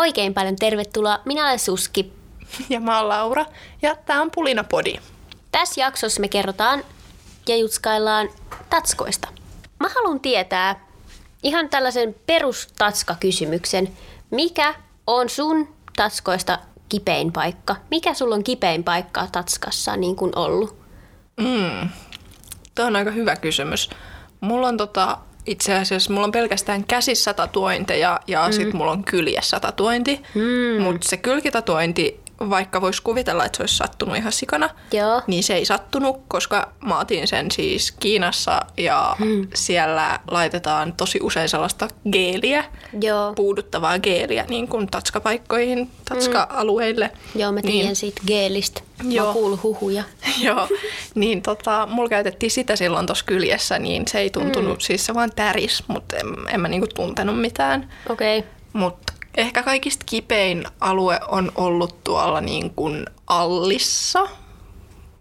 Oikein paljon tervetuloa. Minä olen Suski. Ja mä oon Laura. Ja tää on Pulina Podi. Tässä jaksossa me kerrotaan ja jutskaillaan tatskoista. Mä haluan tietää ihan tällaisen perustatska-kysymyksen. Mikä on sun tatskoista kipein paikka? Mikä sulla on kipein paikka tatskassa niin kuin ollut? Mm. Tuo on aika hyvä kysymys. Mulla on tota, itse asiassa mulla on pelkästään käsissä tatuointeja ja mm. sitten mulla on kyljessä tatuointi. Mm. Mutta se kylkitatuointi vaikka voisi kuvitella, että se olisi sattunut ihan sikana, Joo. niin se ei sattunut, koska mä otin sen siis Kiinassa ja hmm. siellä laitetaan tosi usein sellaista geeliä, Joo. puuduttavaa geeliä niin kuin tatskapaikkoihin, tatska-alueille. Joo, mä tiedän niin. siitä geelistä. Mä Joo. kuullut huhuja. Joo, niin tota, mulla käytettiin sitä silloin tuossa kyljessä, niin se ei tuntunut, mm. siis se vaan täris, mutta en, en mä niinku tuntenut mitään. Okei. Okay. Mutta ehkä kaikista kipein alue on ollut tuolla niin kuin Allissa.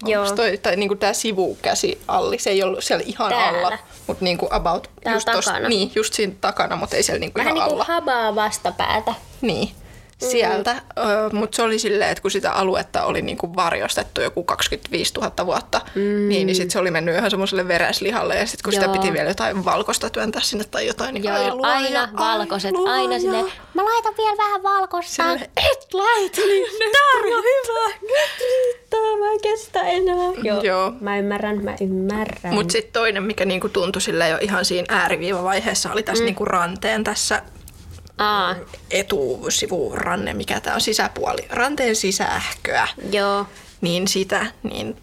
Joo. Onks toi, tai niin kuin tämä sivukäsi Alli, se ei ollut siellä ihan Täällä. alla, mutta niin kuin about just, tosta, takana. niin, just siinä takana, mutta ei siellä niin kuin Vähän ihan niin kuin alla. habaa vastapäätä. Niin, sieltä. Mm. Mutta se oli silleen, että kun sitä aluetta oli niinku varjostettu joku 25 000 vuotta, mm. niin, niin sitten se oli mennyt ihan semmoiselle vereslihalle. Ja sitten kun sitä Joo. piti vielä jotain valkoista työntää sinne tai jotain, niin ai Joo, luoja, aina ai valkoiset, luoja. aina silleen, mä laitan vielä vähän valkoista. Silleen, et laita, niin Tää on hyvä, nyt riittää, mä en kestä enää. Joo, Joo. mä ymmärrän, mä ymmärrän. Mutta sitten toinen, mikä niinku tuntui sille jo ihan siinä ääriviivavaiheessa, oli tässä mm. niinku ranteen tässä Aa, etusivuranne, mikä tämä on sisäpuoli, ranteen sisähköä. joo. niin sitä, niin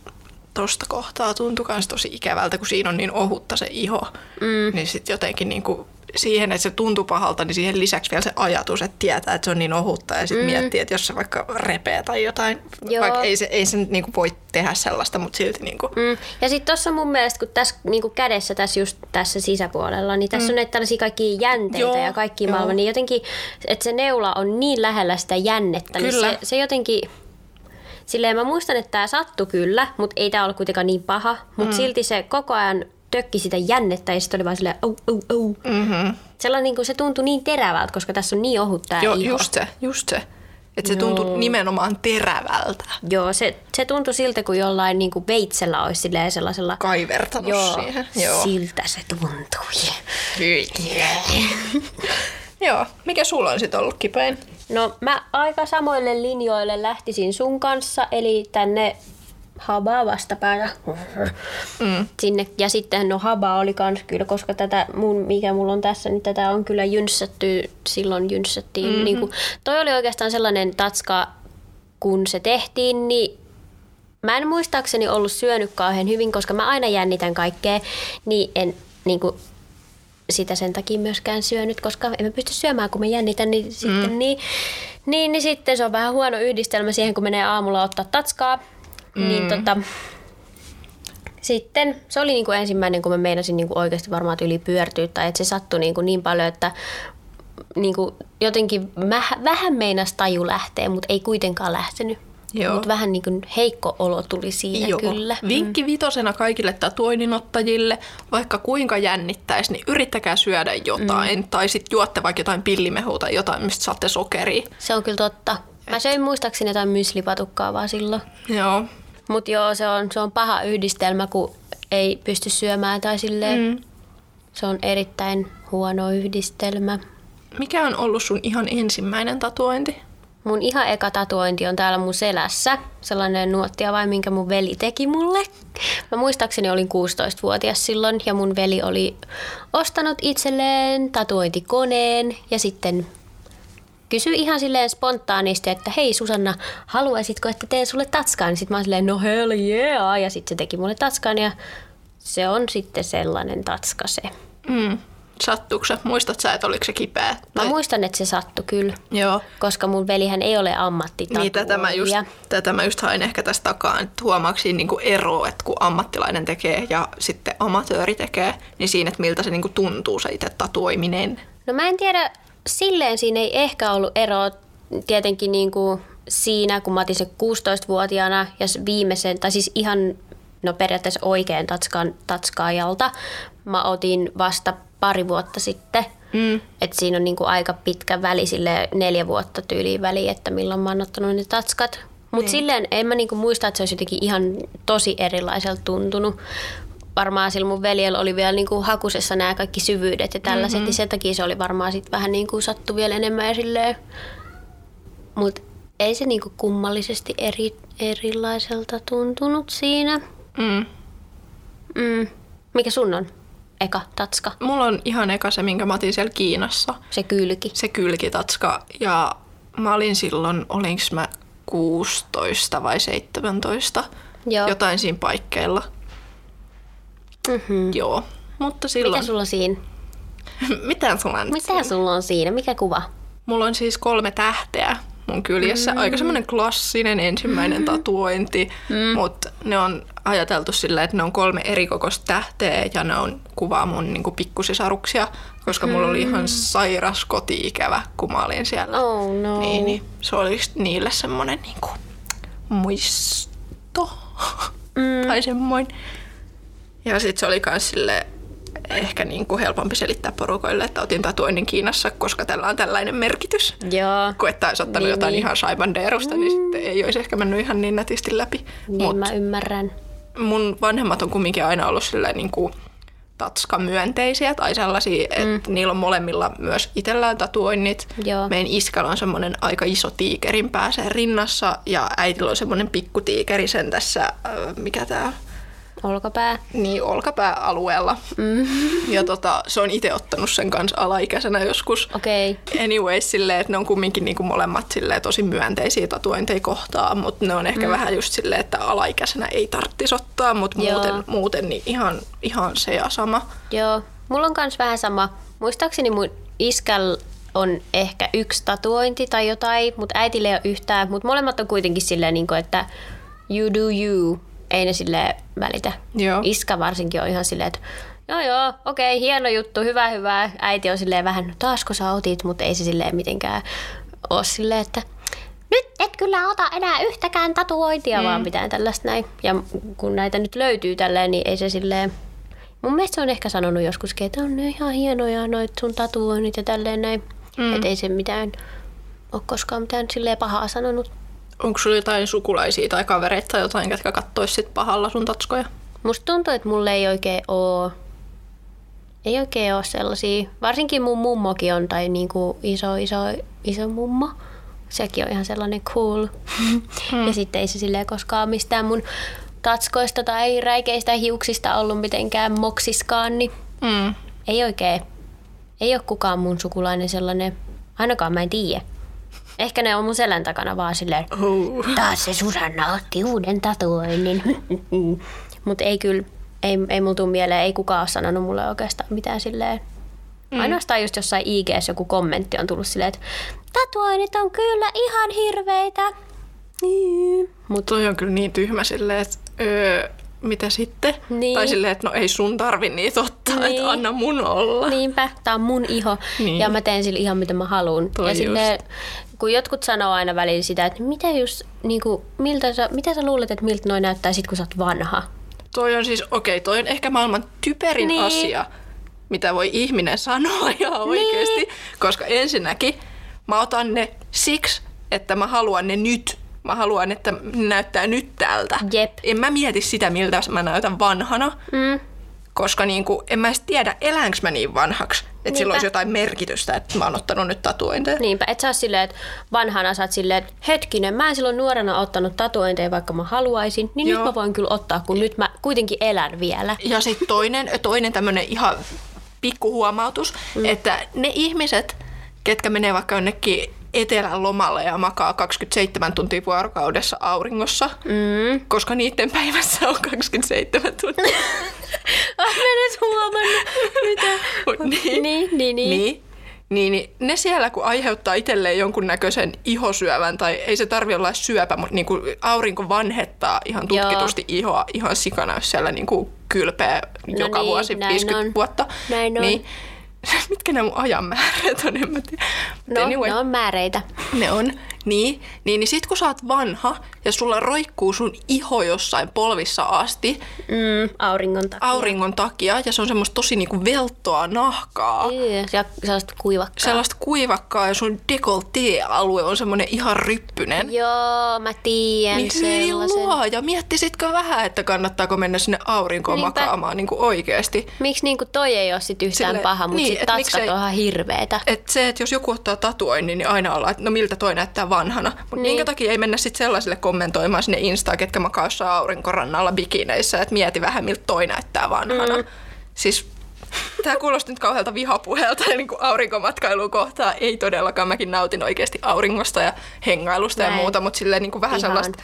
tosta kohtaa tuntui myös tosi ikävältä, kun siinä on niin ohutta se iho. Mm. Niin sitten jotenkin niin kuin siihen, että se tuntui pahalta, niin siihen lisäksi vielä se ajatus, että tietää, että se on niin ohutta ja sitten mm. miettii, että jos se vaikka repee tai jotain, Joo. vaikka ei se, ei se niin kuin voi tehdä sellaista, mutta silti niin kuin, Mm. Ja sitten tuossa mun mielestä, kun tässä niinku kädessä, tässä just tässä sisäpuolella, niin tässä mm. on näitä tällaisia kaikkia jänteitä Joo, ja kaikki joo. maailman, niin jotenkin, että se neula on niin lähellä sitä jännettä, Kyllä. niin se, se jotenkin... Silleen mä muistan, että tämä sattui kyllä, mutta ei tämä ollut kuitenkaan niin paha. Mutta mm. silti se koko ajan tökki sitä jännettä ja sitten oli vaan silleen, au, au, au. mm-hmm. Sellainen, niin kuin se tuntui niin terävältä, koska tässä on niin ohut tämä Joo, iho. just se, just se. Että se Joo. tuntui nimenomaan terävältä, Joo, se, se tuntui siltä, kuin jollain niin kuin veitsellä olisi silleen sellaisella... kaivertanut Joo, siihen. Joo. siltä se tuntui. Joo, mikä sulla on sitten ollut kipein? No mä aika samoille linjoille lähtisin sun kanssa, eli tänne Habaa vastapäätä. Mm. Sinne. Ja sitten no Haba oli kans kyllä, koska tätä mun, mikä mulla on tässä, niin tätä on kyllä jynssätty, silloin jynssättiin. Mm-hmm. Niin kuin, toi oli oikeastaan sellainen tatska, kun se tehtiin, niin mä en muistaakseni ollut syönyt kauhean hyvin, koska mä aina jännitän kaikkea, niin en niin kuin, sitä sen takia myöskään syönyt, koska en mä pysty syömään, kun mä jännitän, niin, sitten, niin, niin, niin sitten se on vähän huono yhdistelmä siihen, kun menee aamulla ottaa tatskaa. Mm. Niin tota, sitten se oli niinku ensimmäinen, kun mä meinasin niinku oikeasti varmaan yli pyörtyä, tai että se sattui niinku niin paljon, että niinku jotenkin mä, vähän meinas taju lähtee, mutta ei kuitenkaan lähtenyt. Mutta vähän niin kuin heikko olo tuli siinä Joo. kyllä. Vinkki vitosena kaikille tatuoinninottajille, vaikka kuinka jännittäisi, niin yrittäkää syödä jotain. Mm. Tai sitten juotte vaikka jotain pillimehua tai jotain, mistä saatte sokeria. Se on kyllä totta. Mä söin muistaakseni jotain myslipatukkaa vaan silloin. Joo. Mutta joo, se on, se on paha yhdistelmä, kun ei pysty syömään tai silleen. Mm. Se on erittäin huono yhdistelmä. Mikä on ollut sun ihan ensimmäinen tatuointi? Mun ihan eka tatuointi on täällä mun selässä. Sellainen nuottia vai minkä mun veli teki mulle. Mä muistaakseni olin 16-vuotias silloin ja mun veli oli ostanut itselleen tatuointikoneen ja sitten kysyi ihan silleen spontaanisti, että hei Susanna, haluaisitko, että teen sulle tatskaan? Niin sitten mä oon silleen, no hell yeah! Ja sitten se teki mulle tatskaan ja se on sitten sellainen tatska se. Mm. Sattuuko se? Muistat sä, että oliko se kipeä? Mä muistan, että se sattui kyllä, Joo. koska mun velihän ei ole ammattitatuoija. Niin, tätä mä, just, tätä mä just hain ehkä tästä takaa, että huomaako siinä niinku eroa, että kun ammattilainen tekee ja sitten amatööri tekee, niin siinä, että miltä se niinku tuntuu se itse tatuoiminen. No mä en tiedä, silleen siinä ei ehkä ollut eroa tietenkin niin kuin siinä, kun mä otin sen 16-vuotiaana ja se viimeisen, tai siis ihan no periaatteessa oikein tatskaan, tatskaajalta. Mä otin vasta pari vuotta sitten. Mm. Et siinä on niinku aika pitkä väli, sille neljä vuotta tyyliin väli, että milloin mä oon ottanut ne tatskat. Mutta niin. silleen en mä niinku muista, että se olisi jotenkin ihan tosi erilaiselta tuntunut. Varmaan sillä mun veljellä oli vielä niinku hakusessa nämä kaikki syvyydet ja tällaiset, mm-hmm. niin sen takia se oli varmaan sit vähän niinku sattu vielä enemmän silleen. Mutta ei se niinku kummallisesti eri, erilaiselta tuntunut siinä. Mm. Mm. Mikä sun on? Eka tatska. Mulla on ihan eka se, minkä mä otin siellä Kiinassa. Se kylki. Se kylkitatska. Ja mä olin silloin, olinks mä 16 vai 17. Joo. Jotain siinä paikkeilla. Mm-hmm. Joo. Mutta silloin... Mitä sulla on siinä? Mitä sulla on Mitä sulla on siinä? Mikä kuva? Mulla on siis kolme tähteä mun kyljessä. Mm. Aika semmoinen klassinen ensimmäinen mm. tatuointi, mm. mutta ne on ajateltu sillä, että ne on kolme eri kokoista tähteä ja ne on kuvaa mun niinku pikkusisaruksia, koska mm. mulla oli ihan mm. sairas koti-ikävä, kun mä olin siellä. Oh no. Niin, niin se oli niille semmoinen niinku muisto mm. tai semmoinen. Ja sitten se oli myös silleen, ehkä niin kuin helpompi selittää porukoille, että otin tatuoinnin Kiinassa, koska tällä on tällainen merkitys. Joo. Kun että olisi ottanut niin, jotain niin. ihan Saibandeerusta, mm. niin sitten ei olisi ehkä mennyt ihan niin nätisti läpi. Niin Mut mä ymmärrän. Mun vanhemmat on kumminkin aina ollut silleen niin kuin tatska-myönteisiä tai sellaisia, että mm. niillä on molemmilla myös itsellään tatuoinnit. Joo. Meidän iskällä on semmoinen aika iso tiikerin pääsee rinnassa ja äitillä on semmoinen tiikeri sen tässä, mikä tämä Olkapää. Niin, olkapääalueella. Mm. Ja tota, se on itse ottanut sen kanssa alaikäisenä joskus. Okei. Okay. Anyways, silleen, että ne on kumminkin niinku molemmat silleen, tosi myönteisiä tatuointeja kohtaan, mutta ne on ehkä mm. vähän just silleen, että alaikäisenä ei tarvitsisi ottaa, mutta muuten, muuten niin ihan, ihan se ja sama. Joo, mulla on myös vähän sama. Muistaakseni mun iskäl on ehkä yksi tatuointi tai jotain, mutta äitille ei ole yhtään, mutta molemmat on kuitenkin silleen, niin kuin, että you do you ei ne sille välitä. Joo. Iska varsinkin on ihan silleen, että joo joo, okei, hieno juttu, hyvä hyvä. Äiti on silleen vähän, no taasko sä otit, mutta ei se silleen mitenkään ole silleen, että nyt et kyllä ota enää yhtäkään tatuointia, mm. vaan pitää tällaista näin. Ja kun näitä nyt löytyy tälleen, niin ei se silleen... Mun mielestä se on ehkä sanonut joskus, että on ne ihan hienoja noit sun tatuoinnit ja tälleen näin. Mm. Että ei se mitään ole koskaan mitään silleen pahaa sanonut. Onko sulla jotain sukulaisia tai kavereita tai jotain, jotka kattois sit pahalla sun tatskoja? Musta tuntuu, että mulle ei oikein oo ei oikein ole sellaisia. Varsinkin mun mummokin on, tai niinku iso, iso, iso mummo. Sekin on ihan sellainen cool. Hmm. ja sitten ei se silleen koskaan mistään mun tatskoista tai räikeistä hiuksista ollut mitenkään moksiskaan, niin hmm. ei oikein. Ei ole kukaan mun sukulainen sellainen, ainakaan mä en tiedä. Ehkä ne on mun selän takana vaan silleen, oh. taas se Susanna otti uuden tatuoinnin. Mutta ei kyllä, ei, ei mulla tule mieleen, ei kukaan ole sanonut mulle oikeastaan mitään silleen. Mm. Ainoastaan just jossain ig joku kommentti on tullut silleen, että tatuoinnit on kyllä ihan hirveitä. Niin. Mutta toi on kyllä niin tyhmä silleen, että öö, mitä sitten? Niin. Tai silleen, että no ei sun tarvi niitä ottaa, niin. että anna mun olla. Niinpä, tää on mun iho niin. ja mä teen sille ihan mitä mä haluan. ja silleen, kun jotkut sanoo aina välillä sitä, että mitä, just, niin kuin, miltä sä, mitä sä luulet, että miltä noin näyttää sit, kun sä oot vanha? Toi on siis, okei, okay, toi on ehkä maailman typerin niin. asia, mitä voi ihminen sanoa ihan oikeasti. Niin. Koska ensinnäkin mä otan ne siksi, että mä haluan ne nyt Mä haluan, että ne näyttää nyt tältä. Jep. En mä mieti sitä, miltä mä näytän vanhana. Mm. Koska niinku, en mä edes tiedä, eläänkö mä niin vanhaksi. Että sillä olisi jotain merkitystä, että mä oon ottanut nyt tatuointeja. Niinpä, et sä silleen, että vanhana sä oot silleen, että hetkinen, mä en silloin nuorena ottanut tatuointeja, vaikka mä haluaisin, niin Joo. nyt mä voin kyllä ottaa, kun nyt mä kuitenkin elän vielä. Ja sitten toinen, toinen tämmöinen ihan pikkuhuomautus, mm. että ne ihmiset, ketkä menee vaikka jonnekin etelän lomalle ja makaa 27 tuntia vuorokaudessa auringossa, mm. koska niiden päivässä on 27 tuntia. Olen edes huomannut. Mitä? niin, niin, niin, niin. niin. Niin, niin ne siellä, kun aiheuttaa itselleen jonkunnäköisen ihosyövän, tai ei se tarvi olla syöpä, mutta niin kuin aurinko vanhettaa ihan tutkitusti Joo. ihoa ihan sikana, jos siellä niin kuin kylpeä no joka niin, vuosi 50 on. vuotta. Näin on. Mitkä nämä mun ajanmäärät on, en mä tiedä. No, anyway, ne on määreitä. Ne on, niin. Niin, niin sit kun sä oot vanha ja sulla roikkuu sun iho jossain polvissa asti Mm, auringon takia. auringon takia ja se on semmoista tosi niinku velttoa nahkaa. Ja sellaista kuivakkaa. Sellaista kuivakkaa ja sun dekoltee-alue on semmoinen ihan ryppynen. Joo, mä tiedän Niin sellaisen. luoja, miettisitkö vähän, että kannattaako mennä sinne aurinkoon Niinpä. makaamaan niin kuin oikeasti? Miksi niinku toi ei ole sit yhtään Sille- paha, mutta niin, sit et tatskat miksei- on ihan hirveetä. Et se, että jos joku ottaa tatuoinnin, niin aina ollaan, että no miltä toi näyttää vanhana. Mutta Niin. minkä takia ei mennä sitten sellaisille kommentoimaan sinne Instaan, ketkä makaa jossain aurinkorannalla bikineissä, että mieti vähän miltä toi näyttää vanhana. Mm. Siis Tämä kuulosti nyt kauhealta vihapuheelta ja niin aurinkomatkailua kohtaan. Ei todellakaan. Mäkin nautin oikeasti auringosta ja hengailusta ja Näin. muuta, mutta silleen niin kuin vähän sellaista,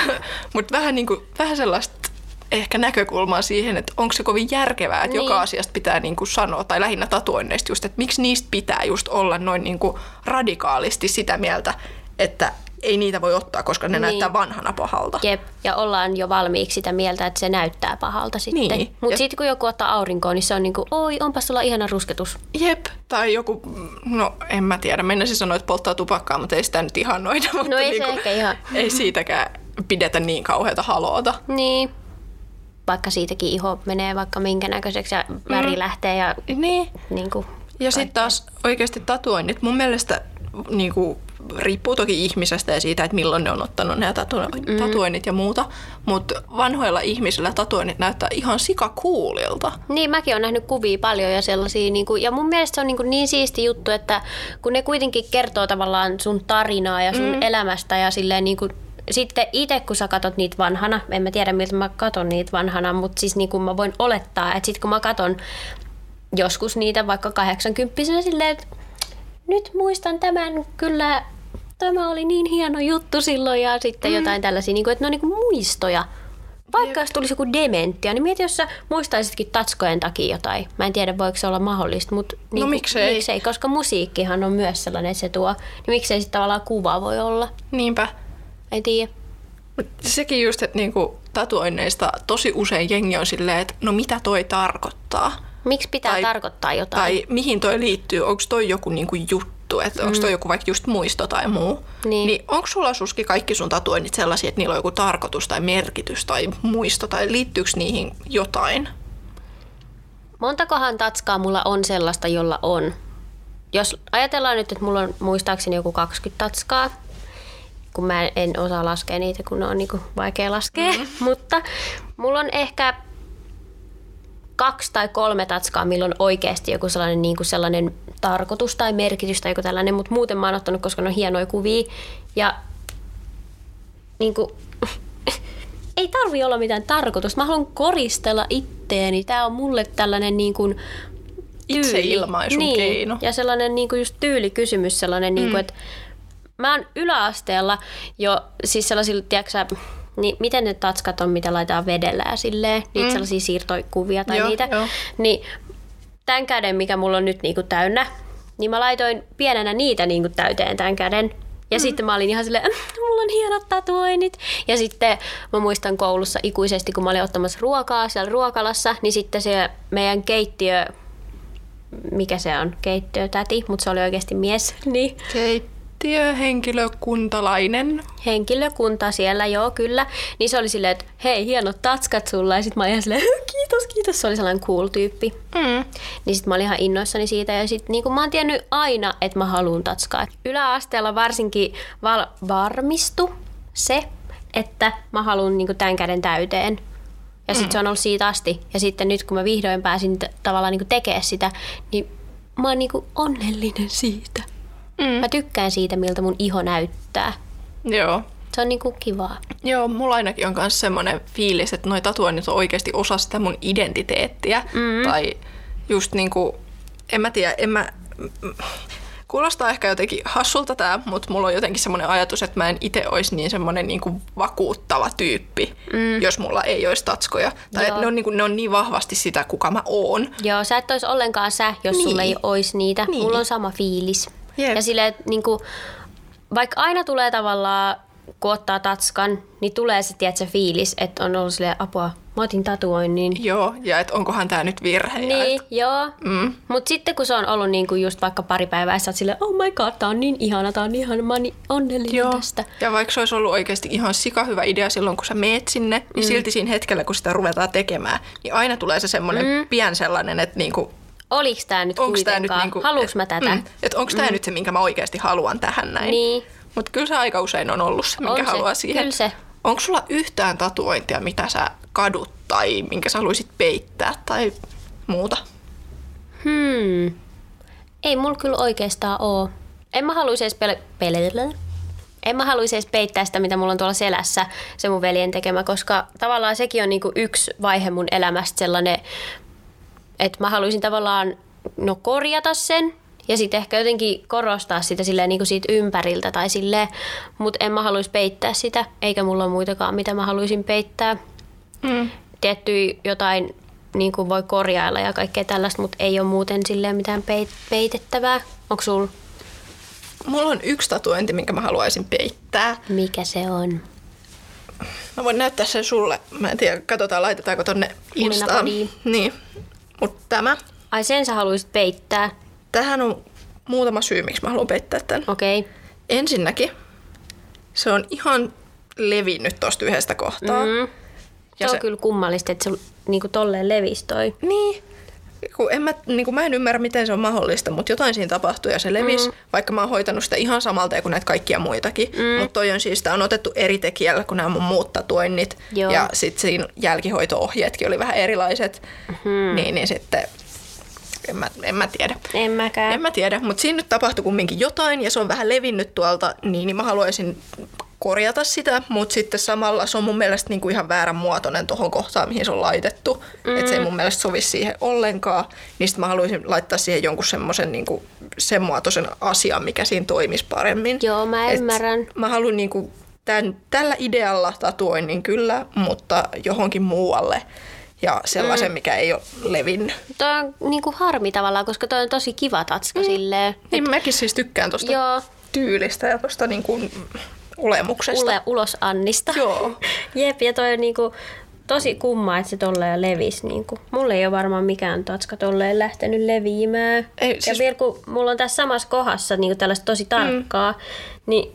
mutta vähän, niin kuin, vähän sellaista ehkä näkökulmaa siihen, että onko se kovin järkevää, että Niin. joka asiasta pitää niin kuin sanoa, tai lähinnä tatuoinneista just, että miksi niistä pitää just olla noin niin kuin radikaalisti sitä mieltä, että ei niitä voi ottaa, koska ne Niin. näyttää vanhana pahalta. Jep, ja ollaan jo valmiiksi sitä mieltä, että se näyttää pahalta sitten. Niin. Mutta sitten kun joku ottaa aurinkoon, niin se on niinku, oi, onpas sulla ihana rusketus. Jep, tai joku, no en mä tiedä, mennäisin sanoa, että polttaa tupakkaa, mutta ei sitä nyt ihannoida. Mutta No ei se niinku, ehkä ihan- Ei siitäkään pidetä niin kauheata haloota. Niin. Vaikka siitäkin iho menee vaikka minkä näköiseksi ja väri lähtee ja Niin. niinku, Ja sitten taas oikeasti tatuoinnit mun mielestä niinku, riippuu toki ihmisestä ja siitä, että milloin ne on ottanut nämä tatu- tatuoinnit ja muuta. Mutta vanhoilla ihmisillä tatuoinnit näyttää ihan sikakuulilta. Niin, mäkin olen nähnyt kuvia paljon ja sellaisia. Niin kuin, ja mun mielestä se on niin, kuin niin siisti juttu, että kun ne kuitenkin kertoo tavallaan sun tarinaa ja sun mm. elämästä ja silleen niin kuin, sitten itse kun sä katot niitä vanhana, en mä tiedä miltä mä katon niitä vanhana, mutta siis niin kuin mä voin olettaa, että sitten kun mä katon joskus niitä vaikka 80 silleen, että nyt muistan tämän kyllä, tämä oli niin hieno juttu silloin ja sitten mm. jotain tällaisia, niin kuin, että ne on niin kuin muistoja. Vaikka jos tulisi joku dementia, niin mieti, jos sä muistaisitkin tatskojen takia jotain. Mä en tiedä, voiko se olla mahdollista, mutta niin kuin, miksei? miksei, koska musiikkihan on myös sellainen, että se tuo. Niin miksei sitten tavallaan kuva voi olla? Niinpä. En tiedä. Sekin just, että niinku, tatuoinneista tosi usein jengi on silleen, että no mitä toi tarkoittaa? Miksi pitää Tai- tarkoittaa jotain? Tai mihin toi liittyy? Onko toi joku niinku juttu? Että onko toi joku vaikka just muisto tai muu? Niin. niin onko sulla suski kaikki sun tatuoinnit sellaisia, että niillä on joku tarkoitus tai merkitys tai muisto? Tai liittyykö niihin jotain? Montakohan tatskaa mulla on sellaista, jolla on? Jos ajatellaan nyt, että mulla on muistaakseni joku 20 tatskaa, kun mä en osaa laskea niitä, kun ne on niinku vaikea laskea, mm-hmm. mutta mulla on ehkä kaksi tai kolme tatskaa, milloin oikeasti joku sellainen, niin kuin sellainen tarkoitus tai merkitys tai joku tällainen, mutta muuten mä oon ottanut, koska ne on hienoja kuvia. Ja niin kuin, ei tarvi olla mitään tarkoitusta. Mä haluan koristella itteeni. Tämä on mulle tällainen niin kuin tyyli. Itseilmaisun niin. keino. Ja sellainen niin kuin just tyylikysymys, sellainen, mm. niin kuin, että mä oon yläasteella jo siis sellaisilla, tiedätkö niin miten ne tatskat on, mitä laitetaan vedellä ja silleen, niitä mm. sellaisia siirtokuvia tai Joo, niitä. joo. Niin tämän käden, mikä mulla on nyt niinku täynnä, niin mä laitoin pienenä niitä niinku täyteen tämän käden. Ja mm. sitten mä olin ihan silleen, "Mm, mulla on hienot tatuoinnit. Ja sitten mä muistan koulussa ikuisesti, kun mä olin ottamassa ruokaa siellä ruokalassa, niin sitten se meidän keittiö, mikä se on, keittiötäti, mutta se oli oikeasti mies, niin Keittiöhenkilökuntalainen. henkilökunta siellä, joo kyllä. Niin se oli silleen, että hei, hienot tatskat sulla. Ja sitten mä olin ihan silleen, kiitos, kiitos. Se oli sellainen cool tyyppi. Mm. Niin sitten mä olin ihan innoissani siitä. Ja sitten niin mä oon tiennyt aina, että mä haluan tatskaa. Yläasteella varsinkin val- varmistu se, että mä haluan niin tämän käden täyteen. Ja sitten mm. se on ollut siitä asti. Ja sitten nyt kun mä vihdoin pääsin t- tavallaan niin tekemään sitä, niin mä oon niin onnellinen siitä. Mm. Mä tykkään siitä, miltä mun iho näyttää. Joo. Se on niinku kivaa. Joo, mulla ainakin on myös semmoinen fiilis, että noi tatuoinnit on oikeasti osa sitä mun identiteettiä. Mm. Tai just niinku, en mä tiedä, en mä... Kuulostaa ehkä jotenkin hassulta tämä, mutta mulla on jotenkin semmoinen ajatus, että mä en itse olisi niin semmoinen niinku vakuuttava tyyppi, mm. jos mulla ei olisi tatskoja. Tai Joo. ne on, niinku, ne on niin vahvasti sitä, kuka mä oon. Joo, sä et ois ollenkaan sä, jos Niin. sulla ei ois niitä. Niin. Mulla on sama fiilis. Jep. Ja silleen, että niinku, vaikka aina tulee tavallaan kun ottaa tatskan, niin tulee se, tiedätkö, fiilis, että on ollut silleen apua, mä otin tatuoinnin. Joo, ja että onkohan tämä nyt virhe. Niin, et, joo. mm, Mutta sitten kun se on ollut niinku just vaikka pari päivää, sä oot silleen, oh my god, tää on niin ihana, tää on niin ihana, mä oon niin onnellinen Joo. tästä. Ja vaikka se olisi ollut oikeasti ihan sika hyvä idea silloin, kun sä meet sinne, niin mm. silti siinä hetkellä, kun sitä ruvetaan tekemään, niin aina tulee se semmoinen mm. pian sellainen, että niinku, Oliks tää nyt tämä kuitenkaan? nyt niinku, Haluuks mä tätä? Mm, että onko tämä mm. nyt se, minkä mä oikeasti haluan tähän näin. Niin. Mutta kyllä se aika usein on ollut se, minkä On se, haluaa siihen. kyllä se. Onko sulla yhtään tatuointia, mitä sä kadut tai minkä sä haluaisit peittää tai muuta? Hmm. Ei mulla kyllä oikeastaan oo. En mä haluaisi edes pele- pele- en mä haluaisi edes peittää sitä, mitä mulla on tuolla selässä, se mun veljen tekemä, koska tavallaan sekin on niinku yksi vaihe mun elämästä sellainen, että mä haluaisin tavallaan no korjata sen ja sitten ehkä jotenkin korostaa sitä silleen niinku siitä ympäriltä tai silleen, mutta en mä haluaisi peittää sitä, eikä mulla ole muitakaan, mitä mä haluaisin peittää. Mm. Tiettyä jotain niin kuin voi korjailla ja kaikkea tällaista, mutta ei ole muuten silleen mitään peit- peitettävää. Onko sul Mulla on yksi tatuointi, minkä mä haluaisin peittää. mikä se on? Mä voin näyttää sen sulle. Mä en tiedä, katsotaan laitetaanko tonne Instaan. Niin. Mutta tämä. Ai sen sä haluaisit peittää. Tähän on muutama syy, miksi mä haluan peittää tämän. Okei. Okay. Ensinnäkin se on ihan levinnyt tosta yhdestä kohtaa. Mm. Se on se- kyllä kummallista, että se niinku tolleen levisi toi. Niin. Kun en mä, niin kun mä en ymmärrä, miten se on mahdollista, mutta jotain siinä tapahtui ja se levisi, mm. vaikka mä oon hoitanut sitä ihan samalta kuin näitä kaikkia muitakin. Mm. Mutta toi on siis, on otettu eri tekijällä kuin nämä mun muut tatuoinnit. Joo. Ja sitten siinä jälkihoito-ohjeetkin oli vähän erilaiset. Mm. Niin, niin sitten en mä, en mä tiedä. En mäkään. En mä tiedä, mutta siinä nyt tapahtui kumminkin jotain ja se on vähän levinnyt tuolta, niin, niin mä haluaisin korjata sitä, mutta sitten samalla se on mun mielestä niinku ihan väärän muotoinen tuohon kohtaan, mihin se on laitettu. Mm. Että se ei mun mielestä sovi siihen ollenkaan. Niin sitten mä haluaisin laittaa siihen jonkun semmoisen niinku, sen muotoisen asian, mikä siinä toimisi paremmin. Joo, mä Et ymmärrän. Mä haluan niinku, tämän, tällä idealla tatuoinnin kyllä, mutta johonkin muualle. Ja sellaisen, mm. mikä ei ole levinnyt. Toi on niinku harmi tavallaan, koska toi on tosi kiva tatska mm. silleen. Niin mäkin siis tykkään tosta Joo. tyylistä ja tosta niin kuin olemuksesta. Ule, ulos Annista. Joo. Jep, ja toi on niinku tosi kumma, että se tolleen levisi. Niinku. Mulle ei ole varmaan mikään tatska tolleen lähtenyt leviämään. Ei, ja siis- vielä kun mulla on tässä samassa kohdassa niinku tällaista tosi tarkkaa, mm. niin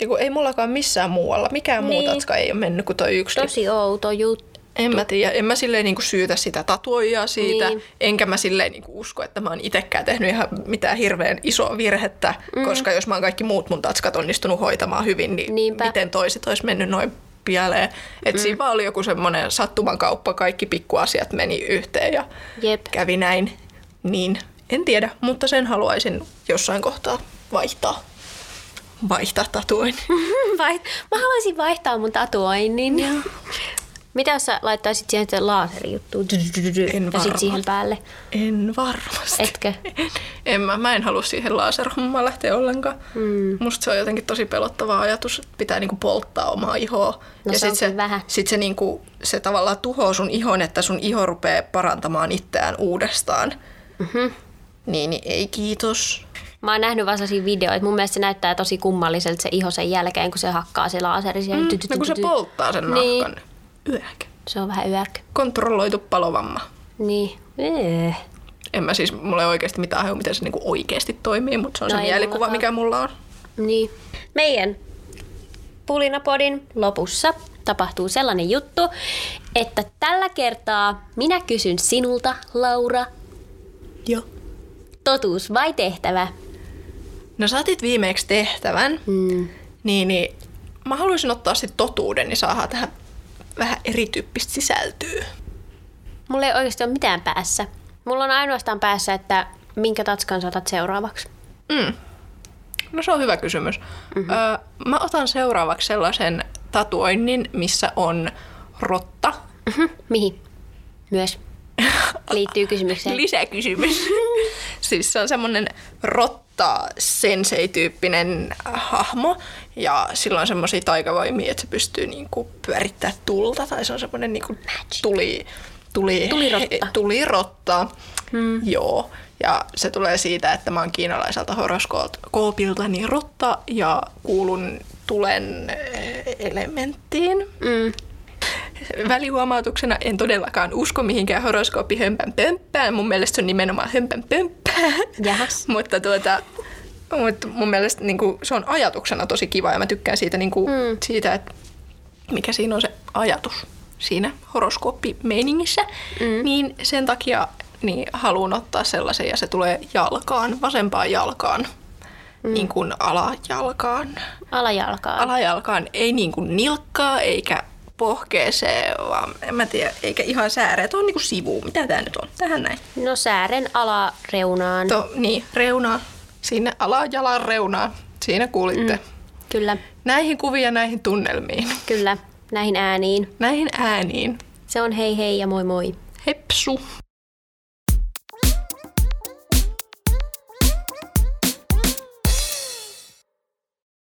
Ja kun ei mullakaan missään muualla, mikään muu Niin. tatska ei ole mennyt kuin toi yksi. tosi outo juttu. En mä tiedä, en mä silleen niinku syytä sitä tatuoijaa siitä, Niin. enkä mä silleen niinku usko, että mä oon itekään tehnyt ihan mitään hirveän isoa virhettä, mm. koska jos mä oon kaikki muut mun tatskat onnistunut hoitamaan hyvin, niin Niinpä. miten toiset olisi mennyt noin pieleen. Et mm. siinä vaan oli joku semmoinen sattuman kauppa, kaikki pikkuasiat meni yhteen ja Jep. kävi näin. Niin, en tiedä, mutta sen haluaisin jossain kohtaa vaihtaa. Vaihtaa tatuoinnin. Vai, mä haluaisin vaihtaa mun tatuoinnin. Mitä jos sä laittaisit siihen sitten laaserijuttuun En ja sitten siihen päälle? En varmasti. Etkö? En mä, mä en halua siihen laserhommaan lähteä ollenkaan. Mm. Musta se on jotenkin tosi pelottava ajatus, että pitää niinku polttaa omaa ihoa. No ja se on sit se, vähän. sit se, niinku, se tavallaan tuhoaa sun ihon, että sun iho rupeaa parantamaan itseään uudestaan. Mhm. Niin, niin ei kiitos. Mä oon nähnyt vaan sellaisia videoita. Mun mielestä se näyttää tosi kummalliselta se iho sen jälkeen, kun se hakkaa se laaseri. Mm. No kun se polttaa sen Niin. Yäk. Se on vähän yök. Kontrolloitu palovamma. Niin. Eee. En mä siis, mulla ei oikeasti mitään hajua, miten se niinku oikeasti toimii, mutta se on No se mielikuva, mullakaan. mikä mulla on. Niin. Meidän Pulinapodin lopussa tapahtuu sellainen juttu, että tällä kertaa minä kysyn sinulta, Laura, Joo. totuus vai tehtävä? No sä otit viimeksi tehtävän, Mm. niin, niin mä haluaisin ottaa sitten totuuden, niin saadaan tähän vähän erityyppistä sisältöä. Mulla ei oikeasti ole mitään päässä. Mulla on ainoastaan päässä, että minkä tatskan sä otat seuraavaksi. Mm. No se on hyvä kysymys. Mm-hmm. Öö, mä otan seuraavaksi sellaisen tatuoinnin, missä on rotta. Mhm. Mihin? Myös. Liittyy kysymykseen. Lisäkysymys. siis se on semmoinen rotta sensei-tyyppinen hahmo ja sillä on semmoisia taikavoimia, että se pystyy niinku pyörittämään tulta tai se on semmoinen niinku tuli, tuli, Tulirotta. tulirotta. Hmm. Joo. Ja se tulee siitä, että mä oon kiinalaiselta horoskoopilta niin rotta ja kuulun tulen eh, elementtiin. Mm. Välihuomautuksena en todellakaan usko mihinkään horoskooppi hömpän pömppään. Mun mielestä se on nimenomaan hömpän pömppää. Jahas. mutta tuota, mutta mun mielestä niin kuin, se on ajatuksena tosi kiva ja mä tykkään siitä, niin kuin, mm. siitä että mikä siinä on se ajatus siinä horoskooppimeiningissä. Mm. Niin sen takia niin haluan ottaa sellaisen ja se tulee jalkaan, vasempaan jalkaan. Mm. Niin kuin alajalkaan. Alajalkaan. Alajalkaan, ei niin kuin nilkkaa eikä pohkeeseen, vaan en mä tiedä, eikä ihan sääreä. Tuo on niinku sivu. Mitä tää nyt on? Tähän näin. No säären alareunaan. To, niin, reunaa. Sinne alajalan reunaan. Siinä kuulitte. Mm, kyllä. Näihin kuvia näihin tunnelmiin. Kyllä, näihin ääniin. Näihin ääniin. Se on hei hei ja moi moi. Hepsu.